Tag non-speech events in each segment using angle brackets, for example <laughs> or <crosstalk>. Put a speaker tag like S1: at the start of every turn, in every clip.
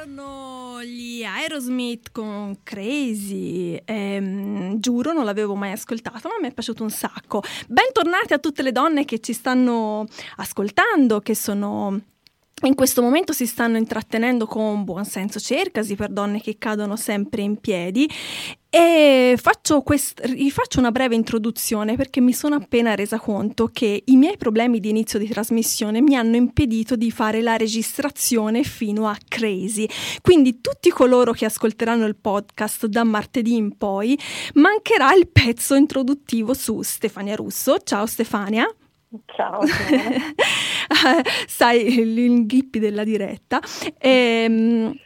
S1: erano gli Aerosmith con Crazy. Ehm, giuro, non l'avevo mai ascoltato, ma mi è piaciuto un sacco. Bentornati a tutte le donne che ci stanno ascoltando, che sono in questo momento si stanno intrattenendo con Buon Senso Cercasi per donne che cadono sempre in piedi e faccio, quest- faccio una breve introduzione perché mi sono appena resa conto che i miei problemi di inizio di trasmissione mi hanno impedito di fare la registrazione fino a Crazy. Quindi tutti coloro che ascolteranno il podcast da martedì in poi mancherà il pezzo introduttivo su Stefania Russo. Ciao Stefania.
S2: Ciao. <laughs>
S1: Sai, gli inghippi della diretta. E, um,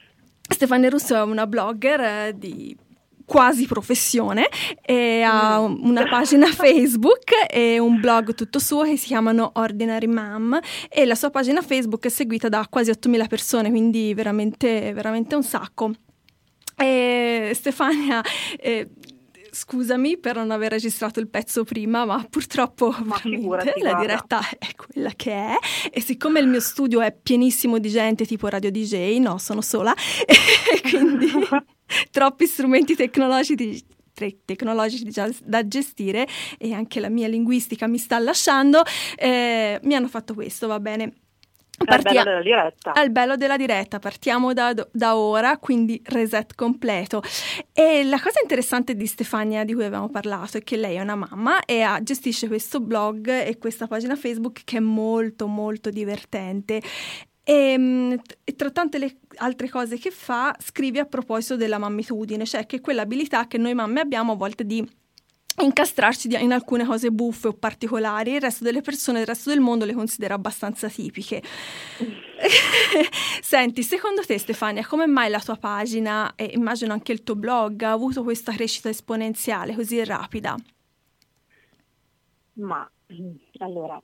S1: Stefania Russo è una blogger eh, di quasi professione e ha una pagina <laughs> Facebook e un blog tutto suo che si chiamano Ordinary Mom e la sua pagina Facebook è seguita da quasi 8000 persone, quindi veramente, veramente un sacco. E Stefania, eh, scusami per non aver registrato il pezzo prima, ma purtroppo
S2: ma
S1: figurati, la diretta è quella che è e siccome il mio studio è pienissimo di gente tipo radio DJ, no, sono sola <laughs> e quindi <laughs> troppi strumenti tecnologici tecnologici da gestire e anche la mia linguistica mi sta lasciando, eh, mi hanno fatto questo, va bene.
S2: Partia- bello della diretta.
S1: Al bello della diretta, partiamo da, da, ora, quindi reset completo. E la cosa interessante di Stefania di cui abbiamo parlato è che lei è una mamma e ha, gestisce questo blog e questa pagina Facebook che è molto molto divertente. E, e, tra tante le altre cose che fa, scrive a proposito della mammitudine, cioè che quell'abilità che noi mamme abbiamo a volte di incastrarci in alcune cose buffe o particolari, il resto delle persone del resto del mondo le considera abbastanza tipiche. <laughs> Senti, secondo te Stefania, come mai la tua pagina e immagino anche il tuo blog ha avuto questa crescita esponenziale così rapida?
S2: Ma allora,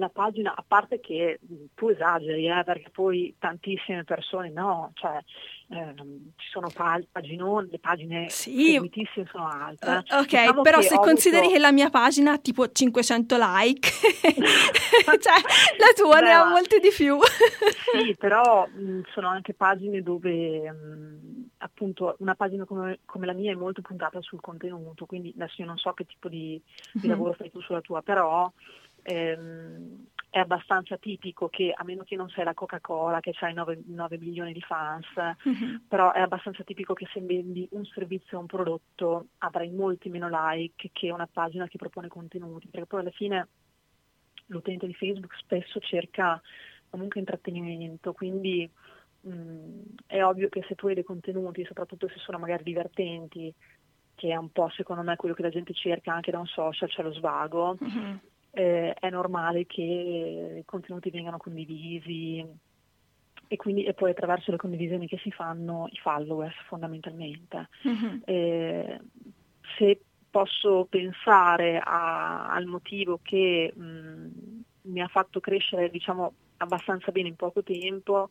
S2: la pagina, a parte che tu esageri, eh, perché poi tantissime persone no, cioè ehm, ci sono pag- paginone, le pagine
S1: sì.
S2: seguitissime sono altre.
S1: Uh, ok, diciamo però se consideri avuto... che la mia pagina ha tipo 500 like, <laughs> <laughs> cioè la tua Beh, ne ha molti di più.
S2: sì, <laughs> però mh, sono anche pagine dove mh, appunto una pagina come, come, la mia è molto puntata sul contenuto, quindi adesso io non so che tipo di, di mm-hmm. lavoro fai tu sulla tua, però ehm, è abbastanza tipico che, a meno che non sei la Coca-Cola che hai 9, 9 milioni di fans, mm-hmm. però è abbastanza tipico che se vendi un servizio o un prodotto avrai molti meno like che una pagina che propone contenuti, perché poi alla fine l'utente di Facebook spesso cerca comunque intrattenimento, quindi mh, mm, è ovvio che se tu hai dei contenuti, soprattutto se sono magari divertenti, che è un po' secondo me quello che la gente cerca anche da un social, cioè lo svago, mm-hmm eh, è normale che i contenuti vengano condivisi e, quindi, e poi attraverso le condivisioni che si fanno i followers fondamentalmente. Mm-hmm. Eh, se posso pensare a, al motivo che mh, mi ha fatto crescere diciamo, abbastanza bene in poco tempo,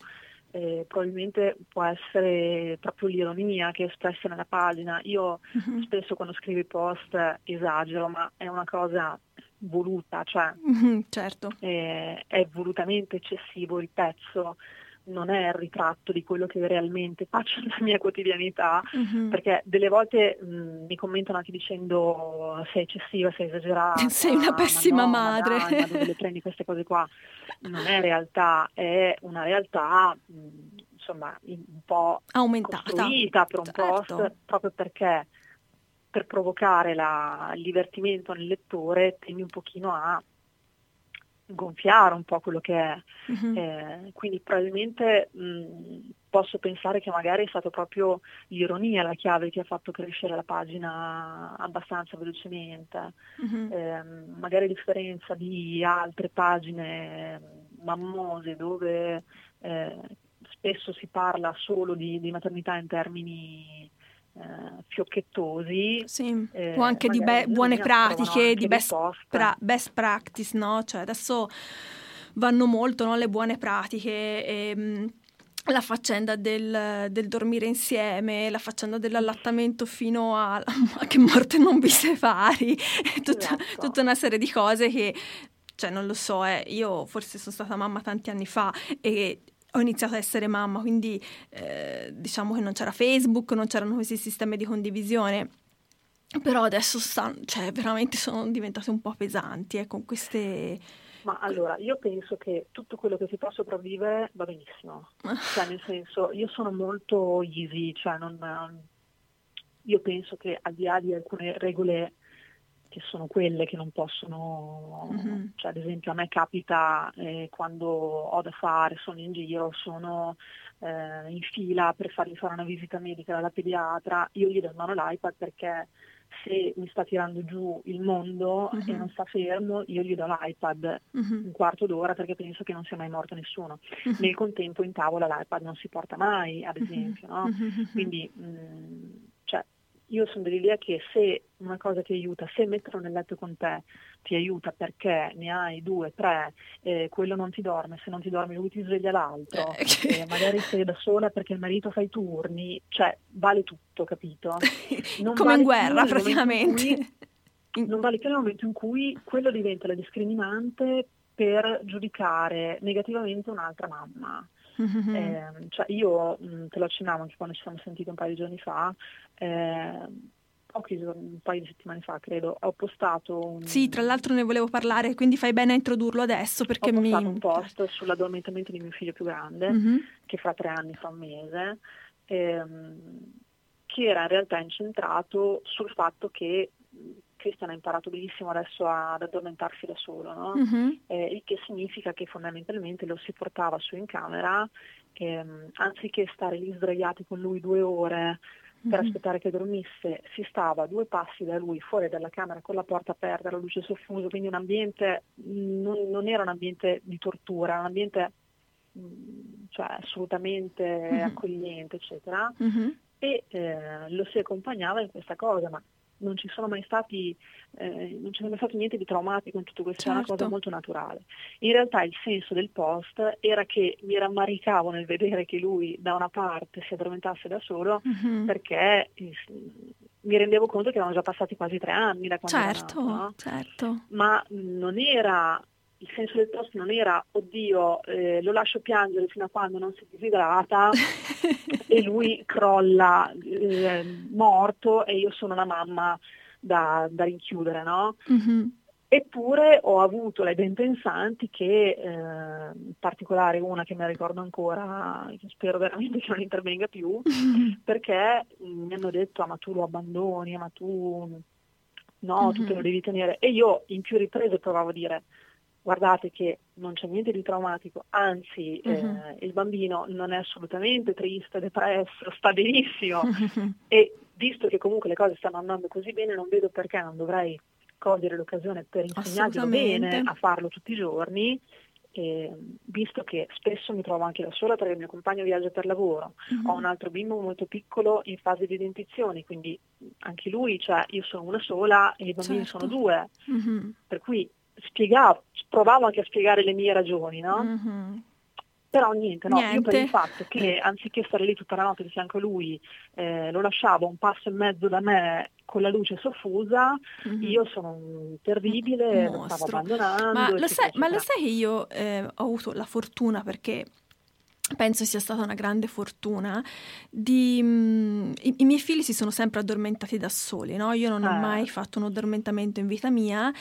S2: eh, probabilmente può essere proprio l'ironia che è espressa nella pagina. Io uh-huh. spesso quando scrivo i post esagero, ma è una cosa voluta, cioè
S1: mm-hmm, certo.
S2: eh, è volutamente eccessivo il pezzo, non è il ritratto di quello che realmente faccio <laughs> nella mia quotidianità, mm-hmm. perché delle volte mh, mi commentano anche dicendo sei eccessiva, sei esagerata, <laughs>
S1: sei una pessima
S2: ma
S1: no, madre.
S2: Ma, <laughs> dai, ma dove prendi queste cose qua? Non è realtà, è una realtà mh, insomma un po'
S1: aumentata
S2: costruita per un
S1: certo.
S2: post proprio perché per provocare la, il divertimento nel lettore tendi un pochino a gonfiare un po' quello che è. Uh-huh. Eh, quindi probabilmente mh, posso pensare che magari è stato proprio l'ironia la chiave che ha fatto crescere la pagina abbastanza velocemente. Uh-huh. Eh, magari a differenza di altre pagine mammose dove eh, spesso si parla solo di, di maternità in termini eh, fiocchettosi.
S1: Sì. Eh, o anche di be- buone pratiche, di best, pra- best, practice, no? Cioè adesso vanno molto no? le buone pratiche. E, ehm, la faccenda del, del, dormire insieme, la faccenda dell'allattamento fino a, <laughs> a che morte non vi separi, <laughs> tutta, esatto. tutta una serie di cose che, cioè non lo so, eh, io forse sono stata mamma tanti anni fa e ho iniziato a essere mamma, quindi eh, diciamo che non c'era Facebook, non c'erano questi sistemi di condivisione. Però adesso stanno, cioè, veramente sono diventate un po' pesanti eh, con queste...
S2: Ma allora, io penso che tutto quello che si può sopravvivere va benissimo. <laughs> cioè, nel senso, io sono molto easy, cioè non, io penso che al di là di alcune regole che sono quelle che non possono, mm-hmm. cioè ad esempio a me capita eh, quando ho da fare, sono in giro, sono eh, in fila per fargli fare una visita medica dalla pediatra, io gli do in mano l'iPad perché se mi sta tirando giù il mondo mm-hmm. e non sta fermo, io gli do l'iPad mm-hmm. un quarto d'ora perché penso che non sia mai morto nessuno. Mm-hmm. Nel contempo in tavola l'iPad non si porta mai, ad esempio, no? Quindi mh, mm, io sono dell'idea che se una cosa ti aiuta, se metterlo nel letto con te ti aiuta perché ne hai due, tre, eh, quello non ti dorme, se non ti dormi lui ti sveglia l'altro, eh, eh, magari sei da sola perché il marito fa i turni, cioè vale tutto, capito? <laughs>
S1: Non Come vale in guerra praticamente. <laughs>
S2: In cui, non vale più nel momento in cui quello diventa la discriminante per giudicare negativamente un'altra mamma. Mm-hmm. Eh, cioè io mh, te lo accennavo anche quando ci siamo sentiti un paio di giorni fa, eh, pochi un paio di settimane fa credo, ho postato un...
S1: Sì, tra l'altro ne volevo parlare, quindi fai bene a introdurlo adesso perché
S2: ho
S1: mi...
S2: Ho un post sull'addormentamento di mio figlio più grande, mm-hmm. che fra tre anni fa un mese, ehm, che era in realtà incentrato sul fatto che Cristian ha imparato benissimo adesso ad addormentarsi da solo, no? mm-hmm. eh, il che significa che fondamentalmente lo si portava su in camera, ehm, anziché stare lì sdraiati con lui due ore per mm-hmm. aspettare che dormisse, si stava a due passi da lui fuori dalla camera con la porta aperta, la luce soffusa, quindi un ambiente, non, non era un ambiente di tortura, era un ambiente mm, cioè, assolutamente mm-hmm. accogliente, eccetera. Mm-hmm. E eh, lo si accompagnava in questa cosa, ma non ci sono mai stati, eh, non c'è mai stato niente di traumatico in tutto questo, certo. è una cosa certo. molto naturale. In realtà il senso del post era che mi rammaricavo nel vedere che lui da una parte si addormentasse da solo mm-hmm. perché eh, mi rendevo conto che erano già passati quasi tre anni da quando
S1: certo,
S2: era no?
S1: certo.
S2: ma non era il senso del post non era oddio eh, lo lascio piangere fino a quando non si disidrata <laughs> e lui crolla eh, morto e io sono una mamma da, da rinchiudere, no? Mm-hmm. Eppure ho avuto le ben pensanti che, eh, in particolare una che mi ricordo ancora, spero veramente che non intervenga più, mm-hmm. perché mi hanno detto ah, ma tu lo abbandoni, ah, ma tu no, mm-hmm. tu te lo mm-hmm. devi tenere. E io in più riprese provavo a dire guardate che non c'è niente di traumatico, anzi uh-huh. eh, il bambino non è assolutamente triste, depresso, sta benissimo uh-huh. <laughs> e visto che comunque le cose stanno andando così bene non vedo perché non dovrei cogliere l'occasione per insegnarglielo bene a farlo tutti i giorni eh, visto che spesso mi trovo anche da sola perché il mio compagno viaggia per lavoro, uh-huh. ho un altro bimbo molto piccolo in fase di dentizione, quindi anche lui, cioè io sono una sola e i bambini certo. sono due, uh-huh. per cui spiegavo, provavo anche a spiegare le mie ragioni, no? Mm-hmm. Però niente, no, niente. io per il fatto che anziché stare lì tutta la notte di fianco a lui, eh, lo lasciavo un passo e mezzo da me con la luce soffusa, mm-hmm. io sono terribile, lo stavo abbandonando.
S1: Ma lo, sai, ma lo sai che io eh, ho avuto la fortuna perché penso sia stata una grande fortuna. Di, mh, mm, i, i, miei figli si sono sempre addormentati da soli, no? Io non eh. ho mai fatto un addormentamento in vita mia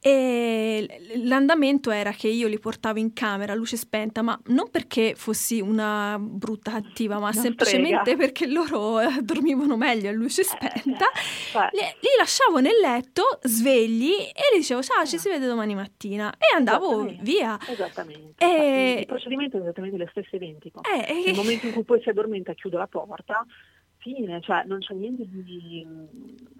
S1: e l'andamento era che io li portavo in camera a luce spenta, ma non perché fossi una brutta cattiva, ma non semplicemente frega. perché loro eh, dormivano meglio a luce eh, spenta. Eh, li, li, lasciavo nel letto svegli e gli dicevo ciao, ci si vede domani mattina e andavo via.
S2: Esattamente. E... Il procedimento è esattamente lo stesso identico. Eh, Nel momento in cui poi si addormenta chiudo la porta, fine, cioè non c'è niente di...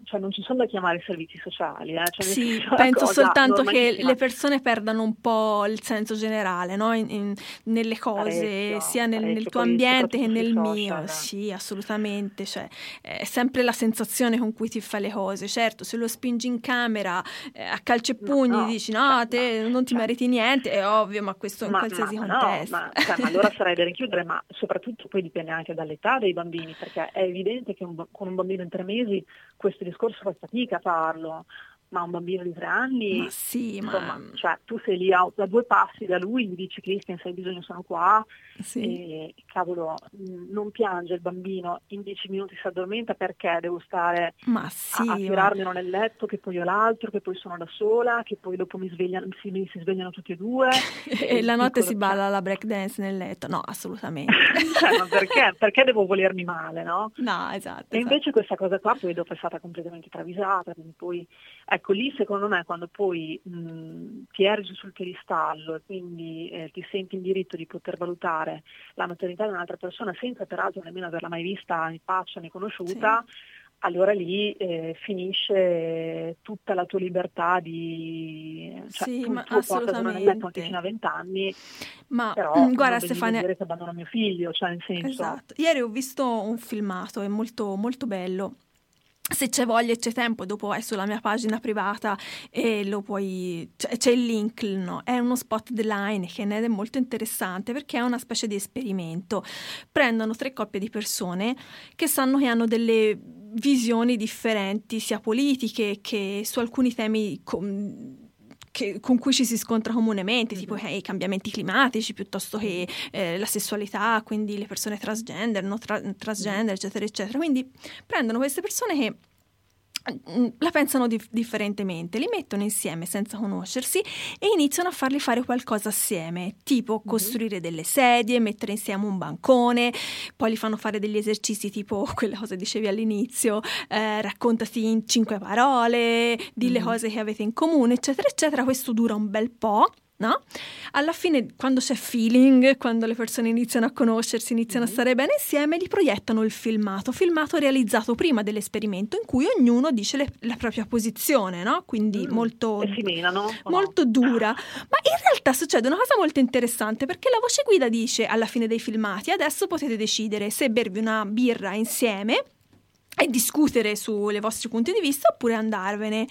S2: cioè non ci sono da chiamare servizi sociali. Eh? Cioè,
S1: sì, <laughs> penso soltanto che le persone perdano un po' il senso generale no? in, in, nelle cose, parecchio, sia nel, nel tuo ambiente che nel social. mio. Sì, assolutamente. Cioè, è sempre la sensazione con cui ti fai le cose. Certo, se lo spingi in camera eh, a calci e pugni no, no, dici no, cioè, te no, non ti cioè, meriti niente, è ovvio, ma questo in qualsiasi
S2: ma,
S1: contesto.
S2: Ma, cioè, ma allora <laughs> sarei da rinchiudere, ma soprattutto poi dipende anche dall'età dei bambini, perché è evidente che un, con un bambino in tre mesi questo discorso fa fatica a farlo. Ma un bambino di tre anni,
S1: ma sì,
S2: insomma,
S1: ma...
S2: cioè, tu sei lì a, a, due passi da lui, gli dici Christian se hai bisogno sono qua,
S1: sì.
S2: e cavolo, non piange il bambino, in dieci minuti si addormenta perché devo stare
S1: sì,
S2: a, a tirarmelo ma... nel letto, che poi ho l'altro, che poi sono da sola, che poi dopo mi svegliano, si, si svegliano tutti e due. <laughs>
S1: e, la notte si balla la break dance nel letto, no, assolutamente. <laughs>
S2: cioè, ma perché? perché devo volermi male, no?
S1: No, esatto.
S2: E invece
S1: esatto.
S2: questa cosa qua poi dopo è stata completamente travisata, quindi poi Ecco, lì secondo me quando poi mh, ti ergi sul piedistallo e quindi eh, ti senti in diritto di poter valutare la maternità di un'altra persona senza peraltro nemmeno averla mai vista né faccia né conosciuta, sì. allora lì eh, finisce tutta la tua libertà di... Cioè,
S1: sì,
S2: tu,
S1: ma
S2: tu assolutamente. letto anche fino a vent'anni,
S1: ma
S2: però
S1: guarda Stefania...
S2: dire che abbandono mio figlio, cioè nel senso...
S1: Esatto. Ieri ho visto un filmato, è molto, molto bello se c'è voglia e c'è tempo, dopo vai sulla mia pagina privata e lo puoi. C'è, c'è il link, no? È uno spot dell'Heineken ed è molto interessante perché è una specie di esperimento. Prendono tre coppie di persone che sanno che hanno delle visioni differenti, sia politiche che su alcuni temi. Com- che, con cui ci si scontra comunemente, tipo mm-hmm. eh, i cambiamenti climatici piuttosto che eh, la sessualità, quindi le persone transgender, no tra- transgender, eccetera, eccetera. Quindi prendono queste persone che la pensano dif- differentemente, li mettono insieme senza conoscersi e iniziano a farli fare qualcosa assieme, tipo mm-hmm. costruire delle sedie, mettere insieme un bancone, poi li fanno fare degli esercizi tipo <laughs> quelle cose che dicevi all'inizio, eh, raccontati in cinque parole, di le mm-hmm. cose che avete in comune, eccetera, eccetera. Questo dura un bel po' no? Alla fine, quando c'è feeling, quando le persone iniziano a conoscersi, iniziano a stare bene insieme, gli proiettano il filmato, filmato realizzato prima dell'esperimento in cui ognuno dice le, la propria posizione, no? Quindi mm. molto,
S2: menano,
S1: molto no? dura. Ma in realtà succede una cosa molto interessante perché la voce guida dice alla fine dei filmati, adesso potete decidere se bervi una birra insieme e discutere sulle vostri punti di vista oppure andarvene.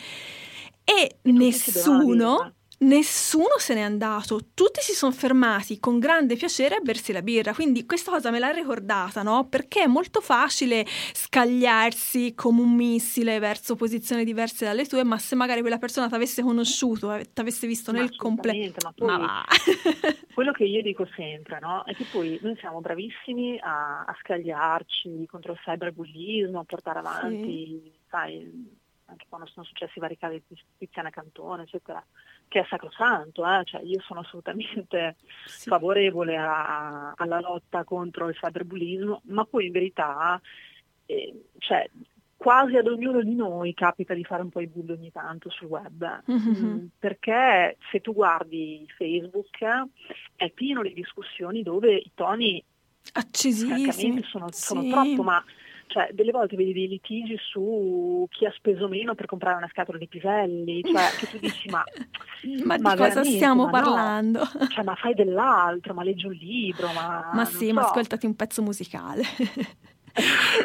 S1: E nessuno Nessuno se n'è andato, tutti si sono fermati con grande piacere a bersi la birra, quindi questa cosa me l'ha ricordata, no? Perché è molto facile scagliarsi come un missile verso posizioni diverse dalle tue, ma se magari quella persona ti avesse conosciuto, eh, ti avesse visto
S2: ma
S1: nel completo,
S2: ma, poi, ma va. <laughs> quello che io dico sempre, no? È che poi noi siamo bravissimi a, a scagliarci contro il cyberbullismo, a portare avanti, sì. sai, anche quando sono successi i vari casi di Tiziana Cantone, eccetera che è sacrosanto, eh? cioè, io sono assolutamente sì. favorevole a, alla lotta contro il cyberbullismo, ma poi in verità eh, cioè, quasi ad ognuno di noi capita di fare un po' i bulli ogni tanto sul web, mm-hmm. mm, perché se tu guardi Facebook è pieno di discussioni dove i toni
S1: accesissimi
S2: sono,
S1: sì.
S2: sono troppo, ma cioè, delle volte vedi dei litigi su chi ha speso meno per comprare una scatola di piselli, cioè che tu dici ma...
S1: ma, <laughs> ma di cosa stiamo ma parlando?
S2: No. Cioè, ma fai dell'altro, ma leggi un libro, ma...
S1: Ma sì,
S2: so.
S1: ma ascoltati un pezzo musicale. <laughs>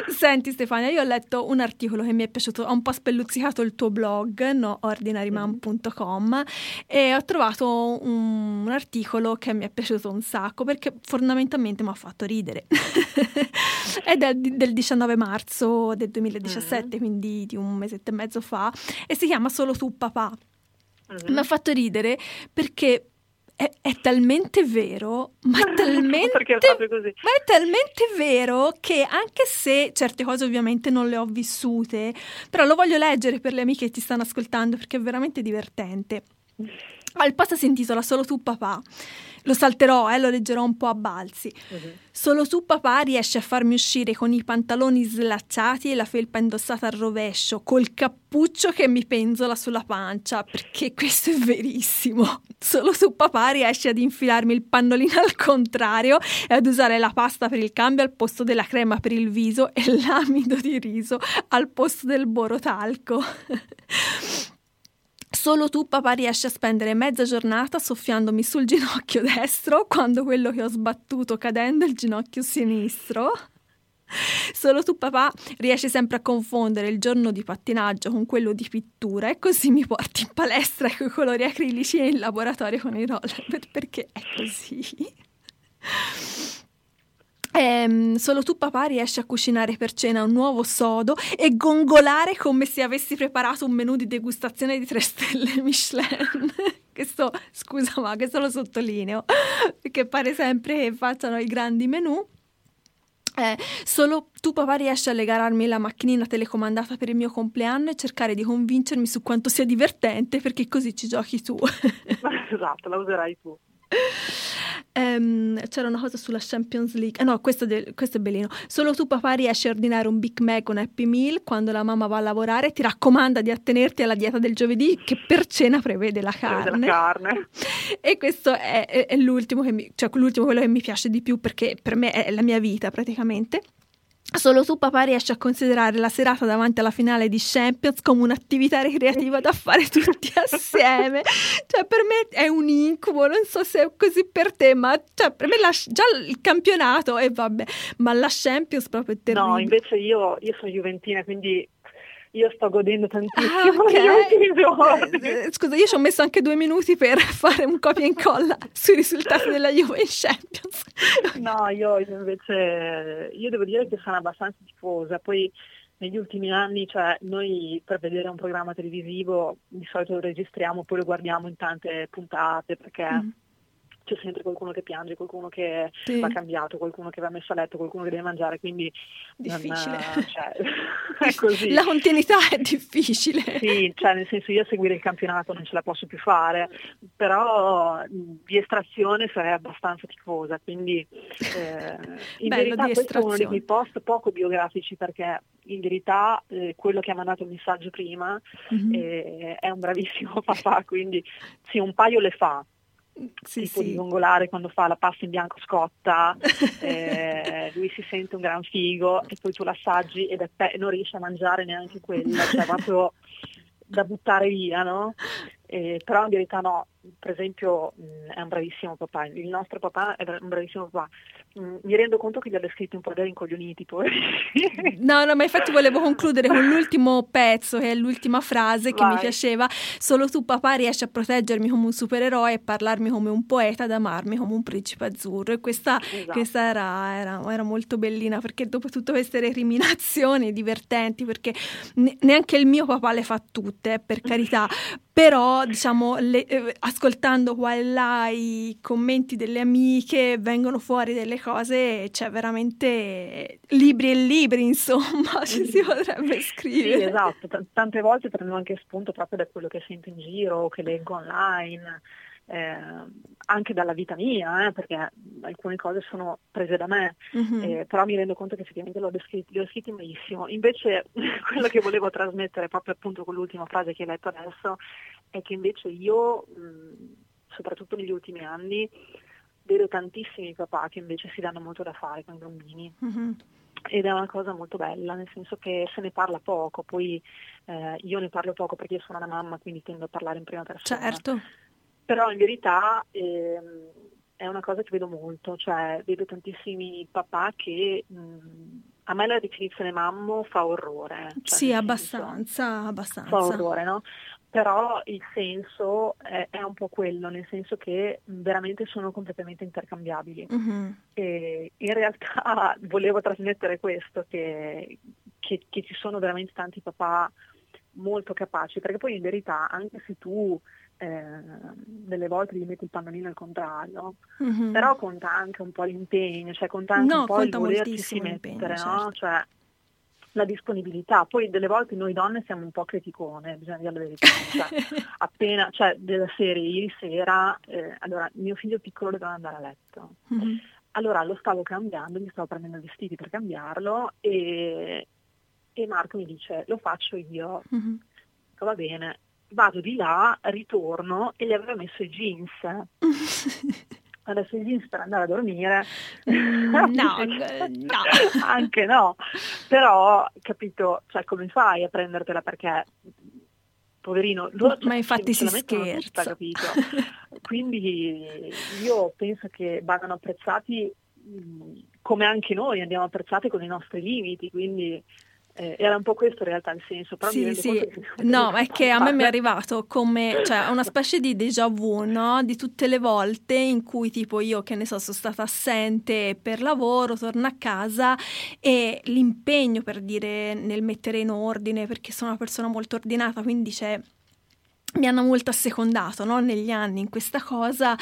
S1: Senti Stefania, io ho letto un articolo che mi è piaciuto, ho un po' spelluzzicato il tuo blog, no, ordinaryman.com e ho trovato un, un, articolo che mi è piaciuto un sacco perché fondamentalmente mi ha fatto ridere. <laughs> è del, del, 19 marzo del 2017, mm-hmm. quindi di un mesetto e mezzo fa, e si chiama Solo tu papà. Mm-hmm. Mi ha fatto ridere perché è, è, talmente vero, ma <laughs> talmente,
S2: ma è
S1: talmente vero che anche se certe cose ovviamente non le ho vissute, però lo voglio leggere per le amiche che ti stanno ascoltando perché è veramente divertente. Ah, il post si intitola Solo tu papà. Lo salterò, eh, lo leggerò un po' a balzi. Uh-huh. Solo tu papà riesci a farmi uscire con i pantaloni slacciati e la felpa indossata al rovescio, col cappuccio che mi penzola sulla pancia, perché questo è verissimo. Solo tu papà riesci ad infilarmi il pannolino al contrario e ad usare la pasta per il cambio al posto della crema per il viso e l'amido di riso al posto del borotalco. <laughs> Solo tu, papà, riesci a spendere mezza giornata soffiandomi sul ginocchio destro quando quello che ho sbattuto cadendo è il ginocchio sinistro. Solo tu, papà, riesci sempre a confondere il giorno di pattinaggio con quello di pittura e così mi porti in palestra con i colori acrilici e in laboratorio con i roller perché è così. Ehm, solo tu papà riesci a cucinare per cena un nuovo sodo e gongolare come se avessi preparato un menù di degustazione di tre stelle <laughs> Michelin. questo, scusa ma questo lo sottolineo, perché pare sempre che facciano i grandi menù. Eh, solo tu papà riesci a legarmi la macchinina telecomandata per il mio compleanno e cercare di convincermi su quanto sia divertente perché così ci giochi tu. <laughs>
S2: esatto, la userai tu.
S1: Um, c'era una cosa sulla Champions League. Eh no, questo, de- questo, è bellino. Solo tu, papà, riesci a ordinare un Big Mac un Happy Meal quando la mamma va a lavorare. Ti raccomanda di attenerti alla dieta del giovedì, che per cena prevede la carne.
S2: La carne.
S1: e questo è, è, è l'ultimo, che mi, cioè l'ultimo quello che mi piace di più perché per me è la mia vita praticamente. Solo tu papà riesci a considerare la serata davanti alla finale di Champions come un'attività ricreativa da fare tutti <laughs> assieme. cioè per me è un incubo, non so se è così per te, ma cioè, per me la, già il campionato e vabbè, ma la Champions proprio è terribile.
S2: No, invece io, io sono juventina, quindi io sto godendo tantissimo ah, <laughs> okay.
S1: Eh, scusa, io ci ho messo anche due minuti per <laughs> fare un copia e incolla sui risultati della Juve in Champions.
S2: no, io invece io devo dire che sono abbastanza tifosa, poi negli ultimi anni, cioè noi per vedere un programma televisivo di solito lo registriamo, poi lo guardiamo in tante puntate perché mm c'è sempre qualcuno che piange, qualcuno che sì. va cambiato, qualcuno che va messo a letto, qualcuno che deve mangiare, quindi
S1: difficile.
S2: Non, cioè, <laughs> è così.
S1: La continuità è difficile.
S2: Sì, cioè nel senso io a seguire il campionato non ce la posso più fare, però di estrazione sarei abbastanza tifosa, quindi eh, in
S1: Bello
S2: verità questo è uno dei miei post poco biografici perché in verità eh, quello che ha mandato il messaggio prima mm-hmm. eh, è un bravissimo <laughs> papà, quindi sì, un paio le fa, sì, tipo sì. di gongolare quando fa la pasta in bianco scotta, <laughs> eh, lui si sente un gran figo e poi tu l'assaggi ed è pe- non riesce a mangiare neanche quella, cioè proprio da buttare via, no? Eh, però in verità no, per esempio è un bravissimo papà, il nostro papà è un bravissimo papà, mi rendo conto che gli ha descritto un po' da rincoglioniti poi. <laughs>
S1: no, no, ma infatti volevo concludere con l'ultimo pezzo, che è l'ultima frase che
S2: Vai.
S1: mi piaceva. Solo tu, papà, riesci a proteggermi come un supereroe e parlarmi come un poeta ed amarmi come un principe azzurro. E questa, esatto. questa era, era, era, molto bellina perché dopo tutte queste recriminazioni divertenti, perché neanche il mio papà le fa tutte, per carità, però diciamo le, eh, ascoltando qua e là i commenti delle amiche vengono fuori delle cose c'è veramente libri e libri insomma <laughs> ci si potrebbe scrivere
S2: sì esatto T- tante volte prendo anche spunto proprio da quello che sento in giro che leggo online eh, anche dalla vita mia, eh, perché alcune cose sono prese da me, mm-hmm. eh, però mi rendo conto che effettivamente l'ho li ho scritti malissimo. Invece <laughs> quello che volevo trasmettere proprio appunto con l'ultima frase che hai letto adesso è che invece io, soprattutto negli ultimi anni, vedo tantissimi papà che invece si danno molto da fare con i bambini. Mm-hmm ed è una cosa molto bella, nel senso che se ne parla poco, poi eh, io ne parlo poco perché io sono una mamma, quindi tendo a parlare in prima persona.
S1: Certo
S2: però in verità ehm, è una cosa che vedo molto, cioè vedo tantissimi papà che mh, a me la definizione mammo fa orrore. Cioè
S1: sì, abbastanza, abbastanza.
S2: Fa orrore, no? Però il senso è, è, un po' quello, nel senso che veramente sono completamente intercambiabili. E in realtà <laughs> volevo trasmettere questo, che, che, che ci sono veramente tanti papà molto capaci, perché poi in verità anche se tu eh, delle volte gli metti il pannolino al contrario, mm-hmm. però conta anche un po' l'impegno, cioè conta anche
S1: no,
S2: un po' il volersi mettere, no? Cioè, la disponibilità. Poi delle volte noi donne siamo un po' criticone, bisogna dire la verità. Cioè, <laughs> appena, cioè della serie, ieri sera, eh, allora mio figlio piccolo doveva andare a letto. Mm-hmm. Allora lo stavo cambiando, gli stavo prendendo i vestiti per cambiarlo e, e Marco mi dice lo faccio io. Mm-hmm. Va bene, vado di là, ritorno e gli aveva messo i jeans. <laughs> Adesso i jeans per andare a dormire.
S1: Mm, no, <laughs> no.
S2: Anche no. Però, capito, cioè come fai a prendertela perché poverino, loro
S1: ma infatti si scherza,
S2: tutta, capito? <laughs> Quindi io penso che vadano apprezzati come anche noi andiamo apprezzati con i nostri limiti, quindi Eh, era un po' questo in realtà il senso, però
S1: sì, sì. no, è che a me mi è arrivato come cioè, una specie di déjà vu, no? Di tutte le volte in cui tipo io, che ne so, sono stata assente per lavoro, torno a casa e l'impegno per dire nel mettere in ordine, perché sono una persona molto ordinata, quindi c'è mi hanno molto assecondato no? negli anni in questa cosa,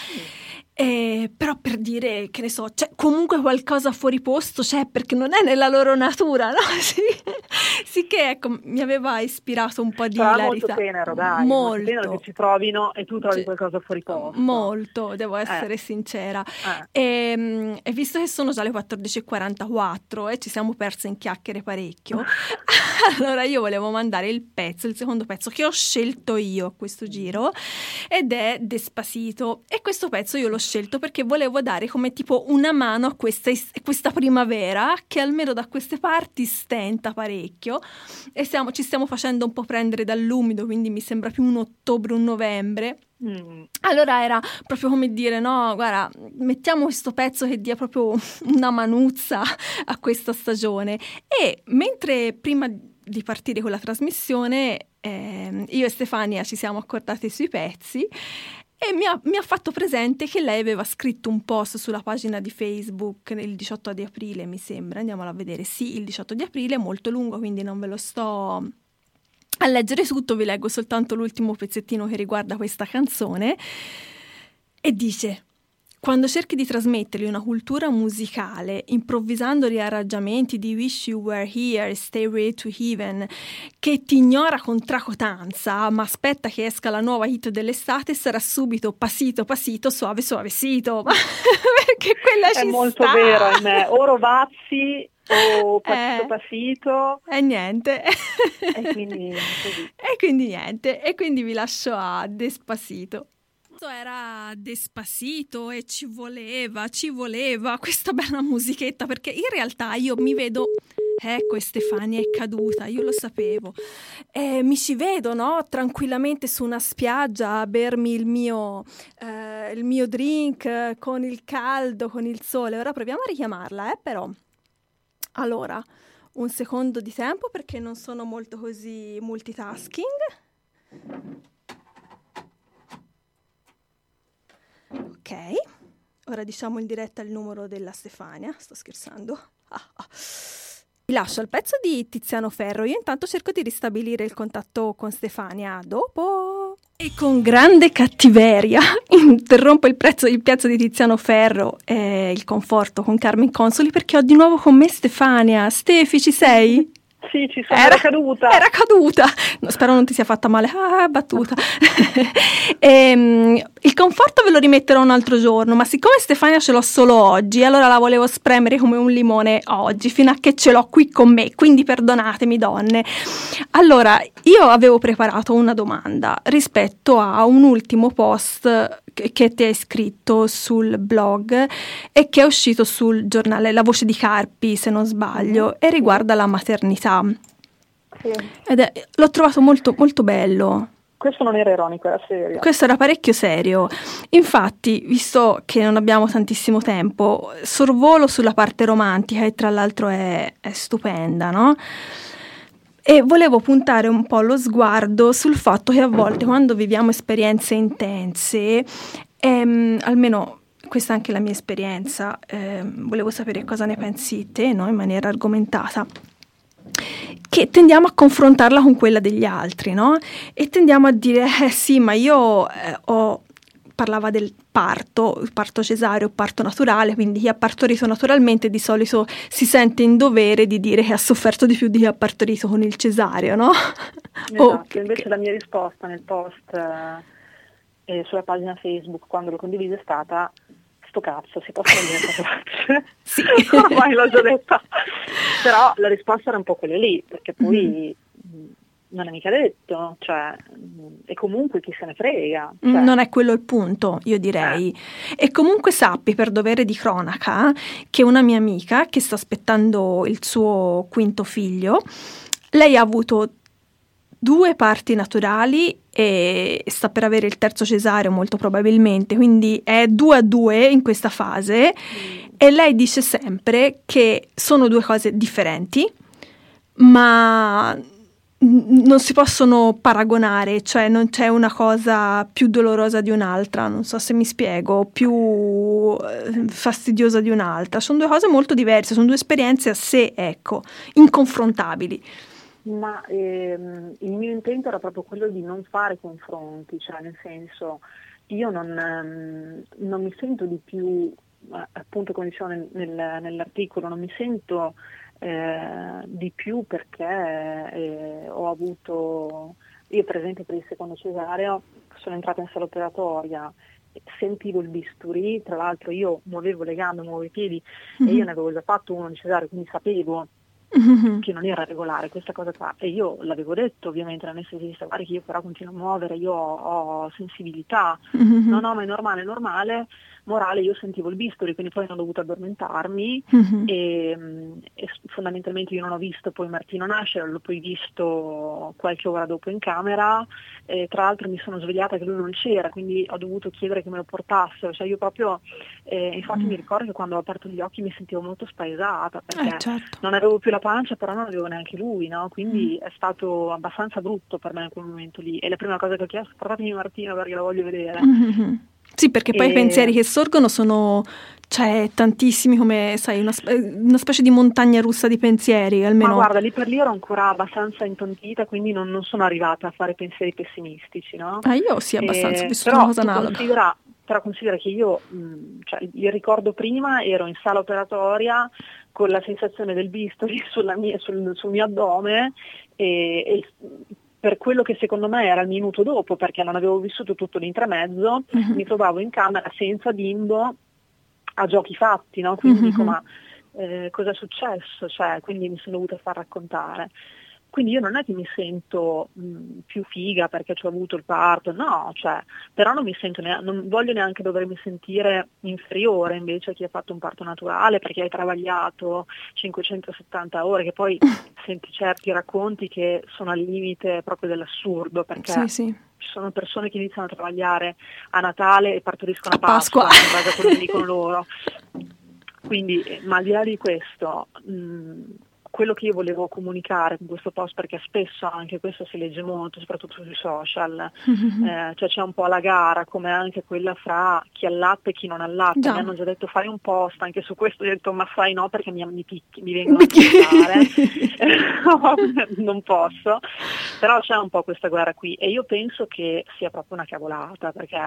S1: eh, però per dire che ne so, c'è comunque qualcosa fuori posto c'è perché non è nella loro natura, no? <laughs> sì. sì che ecco, mi aveva ispirato un po' di
S2: Sarà hilarità. molto tenero, dai, molto, molto tenero che ci trovino e tu trovi cioè, qualcosa fuori posto.
S1: Molto, devo eh. essere eh. sincera. Eh. E, e, visto che sono già le 14.44 e ci siamo perse in chiacchiere parecchio, <laughs> <laughs> allora io volevo mandare il pezzo, il secondo pezzo che ho scelto io questo giro ed è Despacito e questo pezzo io l'ho scelto perché volevo dare come tipo una mano a questa, questa primavera che almeno da queste parti stenta parecchio e stiamo, ci stiamo facendo un po' prendere dall'umido quindi mi sembra più un ottobre, un novembre Mm. Allora era proprio come dire, no, guarda, mettiamo questo pezzo che dia proprio una manuzza a questa stagione. E mentre prima di partire con la trasmissione eh, io e Stefania ci siamo accordati sui pezzi e mi ha, mi ha, fatto presente che lei aveva scritto un post sulla pagina di Facebook il 18 di aprile, mi sembra, andiamolo a vedere, sì, il 18 di aprile, molto lungo, quindi non ve lo sto a leggere tutto, vi leggo soltanto l'ultimo pezzettino che riguarda questa canzone. E dice quando cerchi di trasmettergli una cultura musicale, improvvisando riarrangiamenti di Wish You Were Here, Stay Ready to Heaven, che ti ignora con tracotanza, ma aspetta che esca la nuova hit dell'estate, sarà subito passito, passito, suave, suavecito. <laughs> Perché quella
S2: È
S1: ci
S2: molto
S1: sta.
S2: vero, ahimè. O Rovazzi o passito <laughs>
S1: eh,
S2: passito.
S1: E niente.
S2: e, quindi, <laughs>
S1: e quindi niente. E quindi vi lascio a Despacito era Despacito e ci voleva, ci voleva questa bella musichetta perché in realtà io mi vedo Ecco, Stefania è caduta, io lo sapevo. E mi ci vedo, no? Tranquillamente su una spiaggia a bermi il mio, eh, il mio drink con il caldo, con il sole. Ora proviamo a richiamarla, eh, però. Allora, un secondo di tempo perché non sono molto così multitasking. Ok, ora diciamo in diretta il numero della Stefania, sto scherzando. Ah, ah. Vi lascio il pezzo di Tiziano Ferro, io intanto cerco di ristabilire il contatto con Stefania dopo. E con grande cattiveria <laughs> interrompo il, prezzo, il piazzo di Tiziano Ferro e il conforto con Carmen Consoli perché ho di nuovo con me Stefania. Stefi, ci sei?
S2: Sì, ci sono, era, era caduta.
S1: Era caduta. No, spero non ti sia fatta male. Ah, battuta. e, <laughs> ehm, il conforto ve lo rimetterò un altro giorno, ma siccome Stefania ce l'ho solo oggi, allora la volevo spremere come un limone oggi, fino a che ce l'ho qui con me. Quindi perdonatemi, donne. Allora, io avevo preparato una domanda rispetto a un ultimo post che ti hai scritto sul blog e che è uscito sul giornale La Voce di Carpi, se non sbaglio, e riguarda la maternità. Ed è, l'ho trovato molto, molto bello.
S2: Questo non era ironico, era serio.
S1: Questo era parecchio serio. Infatti, visto che non abbiamo tantissimo tempo, sorvolo sulla parte romantica e tra l'altro è, è stupenda, no? E volevo puntare un po' lo sguardo sul fatto che a volte quando viviamo esperienze intense, ehm, almeno questa è anche la mia esperienza, ehm, volevo sapere cosa ne pensi te, no? in maniera argomentata che tendiamo a confrontarla con quella degli altri, no? E tendiamo a dire, eh sì, ma io eh, ho parlava del parto, parto cesareo, parto naturale, quindi chi ha partorito naturalmente di solito si sente in dovere di dire che ha sofferto di più di chi ha partorito con il cesareo, no?
S2: Esatto, <laughs> okay. invece la mia risposta nel post eh, sulla pagina Facebook quando l'ho condiviso è stata sto cazzo, si possono dire queste parole?
S1: sì. <laughs>
S2: Ormai l'ho già detta. Però la risposta era un po' quella lì, perché poi... Mm non è mica detto, cioè, e comunque chi se ne frega. Cioè.
S1: Non è quello il punto, io direi. Eh. E comunque sappi, per dovere di cronaca, che una mia amica che sta aspettando il suo quinto figlio, lei ha avuto due parti naturali e sta per avere il terzo cesareo molto probabilmente, quindi è due a due in questa fase e lei dice sempre che sono due cose differenti ma non si possono paragonare, cioè non c'è una cosa più dolorosa di un'altra, non so se mi spiego, più eh, fastidiosa di un'altra. Sono due cose molto diverse, sono due esperienze a sé, ecco, inconfrontabili.
S2: Ma ehm, il mio intento era proprio quello di non fare confronti, cioè nel senso io non, ehm, non mi sento di più, appunto come dicevo nel, nel, nell'articolo, non mi sento eh, di più perché eh, ho avuto, io per esempio per il secondo cesareo sono entrata in sala operatoria, sentivo il bisturi, tra l'altro io muovevo le gambe, muovevo i piedi mm-hmm. e io ne avevo già fatto uno di cesareo, quindi sapevo mm-hmm. che non era regolare questa cosa qua e io l'avevo detto ovviamente all'anestesista, guarda che io però continuo a muovere, io ho, ho sensibilità, mm-hmm. no no ma è normale, è normale, morale io sentivo il bisturi, quindi poi non ho dovuto addormentarmi mm-hmm. e, e, fondamentalmente io non ho visto poi Martino nascere, l'ho poi visto qualche ora dopo in camera, e tra l'altro mi sono svegliata che lui non c'era, quindi ho dovuto chiedere che me lo portassero, cioè io proprio, eh, infatti mm. mi ricordo che quando ho aperto gli occhi mi sentivo molto spaesata perché eh, certo. non avevo più la pancia, però non avevo neanche lui, no? quindi mm. è stato abbastanza brutto per me in quel momento lì e la prima cosa che ho chiesto, portatemi Martino perché lo voglio vedere. Mm-hmm. <laughs>
S1: Sì, perché poi e... i pensieri che sorgono sono, cioè, tantissimi come, sai, una, una, specie di montagna russa di pensieri, almeno.
S2: Ma guarda, lì per lì ero ancora abbastanza intontita, quindi non, non sono arrivata a fare pensieri pessimistici, no?
S1: Ah, io sì, abbastanza, ho vissuto una cosa analoga.
S2: Considera, però considera che io, mh, cioè, il ricordo prima, ero in sala operatoria con la sensazione del bisturi <laughs> mia, sul, sul, mio addome e, e per quello che secondo me era il minuto dopo, perché non avevo vissuto tutto l'intremezzo, uh-huh. mi trovavo in camera senza bimbo a giochi fatti, no? quindi uh-huh. dico ma eh, cosa è successo? Cioè, quindi mi sono dovuta far raccontare. Quindi io non è che mi sento mh, più figa perché ho avuto il parto, no, cioè, però non mi sento neanche, non voglio neanche dovermi sentire inferiore invece a chi ha fatto un parto naturale perché hai travagliato 570 ore, che poi <laughs> senti certi racconti che sono al limite proprio dell'assurdo perché sì, sì. ci sono persone che iniziano a travagliare a Natale e partoriscono a, a Pasqua, Pasqua. in base a quello che dicono loro. Quindi, ma al di là di questo, mh, quello che io volevo comunicare con questo post, perché spesso anche questo si legge molto, soprattutto sui social, mm-hmm. <laughs> eh, cioè c'è un po' la gara, come anche quella fra chi allatta e chi non allatta. Già. Mi hanno già detto fai un post anche su questo, ho detto ma fai no perché mi, mi, picchi, mi vengono a piccare, <laughs> <laughs> non posso, però c'è un po' questa guerra qui e io penso che sia proprio una cavolata perché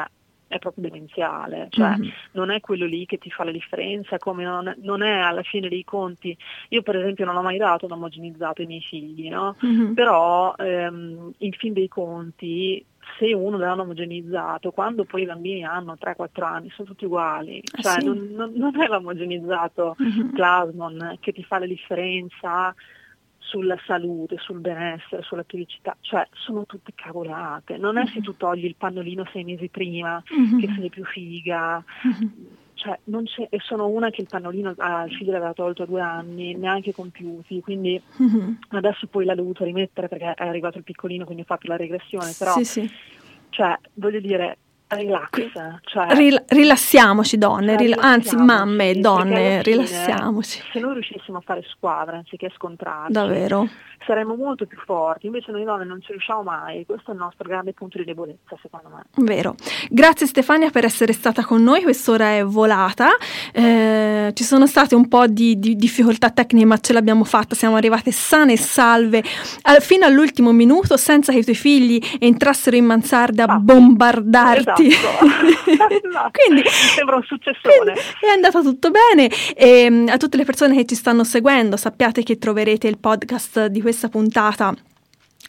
S2: è proprio demenziale, cioè mm-hmm. non è quello lì che ti fa la differenza, come non, non, è alla fine dei conti. Io per esempio non ho mai dato un omogenizzato ai miei figli, no? mm-hmm. però ehm, in fin dei conti se uno un omogenizzato, quando poi i bambini hanno 3-4 anni sono tutti uguali, ah, cioè sì? non, non, non, è l'omogenizzato mm-hmm. plasmon che ti fa la differenza sulla salute, sul benessere, sulla felicità, cioè sono tutte cavolate. Non è se tu togli il pannolino sei mesi prima mm-hmm. che sei più figa. Mm-hmm. Cioè, e sono una che il pannolino al figlio l'aveva tolto a due anni, neanche compiuti, quindi mm-hmm. adesso poi l'ha dovuto rimettere perché è arrivato il piccolino, quindi ho fatto la regressione, però sì, sì. Cioè, voglio dire, relax. Cioè,
S1: Ril- rilassiamoci donne, rila- anzi mamme, donne, rilassiamoci.
S2: Se noi riuscissimo a fare squadra anziché scontrarci,
S1: davvero
S2: saremmo molto più forti, invece noi donne non ci riusciamo mai, questo è il nostro grande punto di debolezza secondo me.
S1: Vero. Grazie Stefania per essere stata con noi, quest'ora è volata, eh, ci sono state un po' di, di, difficoltà tecniche ma ce l'abbiamo fatta, siamo arrivate sane e salve al, fino all'ultimo minuto senza che i tuoi figli entrassero in mansarda a bombardarti.
S2: Esatto. Esatto. <laughs> quindi, sembra un successone.
S1: È andato tutto bene e a tutte le persone che ci stanno seguendo sappiate che troverete il podcast di questa puntata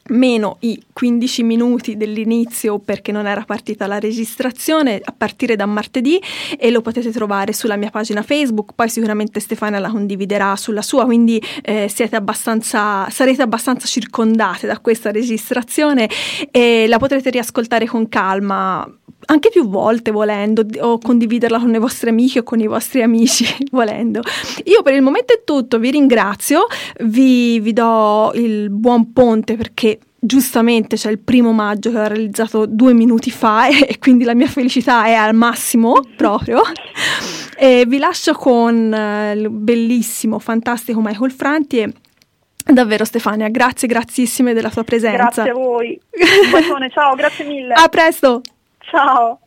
S1: meno i 15 minuti dell'inizio perché non era partita la registrazione a partire da martedì e lo potete trovare sulla mia pagina Facebook, poi sicuramente Stefania la condividerà sulla sua, quindi eh, abbastanza, sarete abbastanza circondate da questa registrazione e la potrete riascoltare con calma anche più volte volendo o condividerla con le vostre amiche o con i vostri amici <laughs> volendo. Io per il momento è tutto, vi ringrazio, vi, vi do il buon ponte perché giustamente c'è il primo maggio che ho realizzato due minuti fa e, <laughs> e quindi la mia felicità è al massimo <laughs> proprio. E vi lascio con uh, il bellissimo, fantastico Michael Franti e Davvero Stefania, grazie, grazissime della tua presenza.
S2: Grazie a voi. <laughs> Un bacione, ciao, grazie mille.
S1: A presto.
S2: Ciao.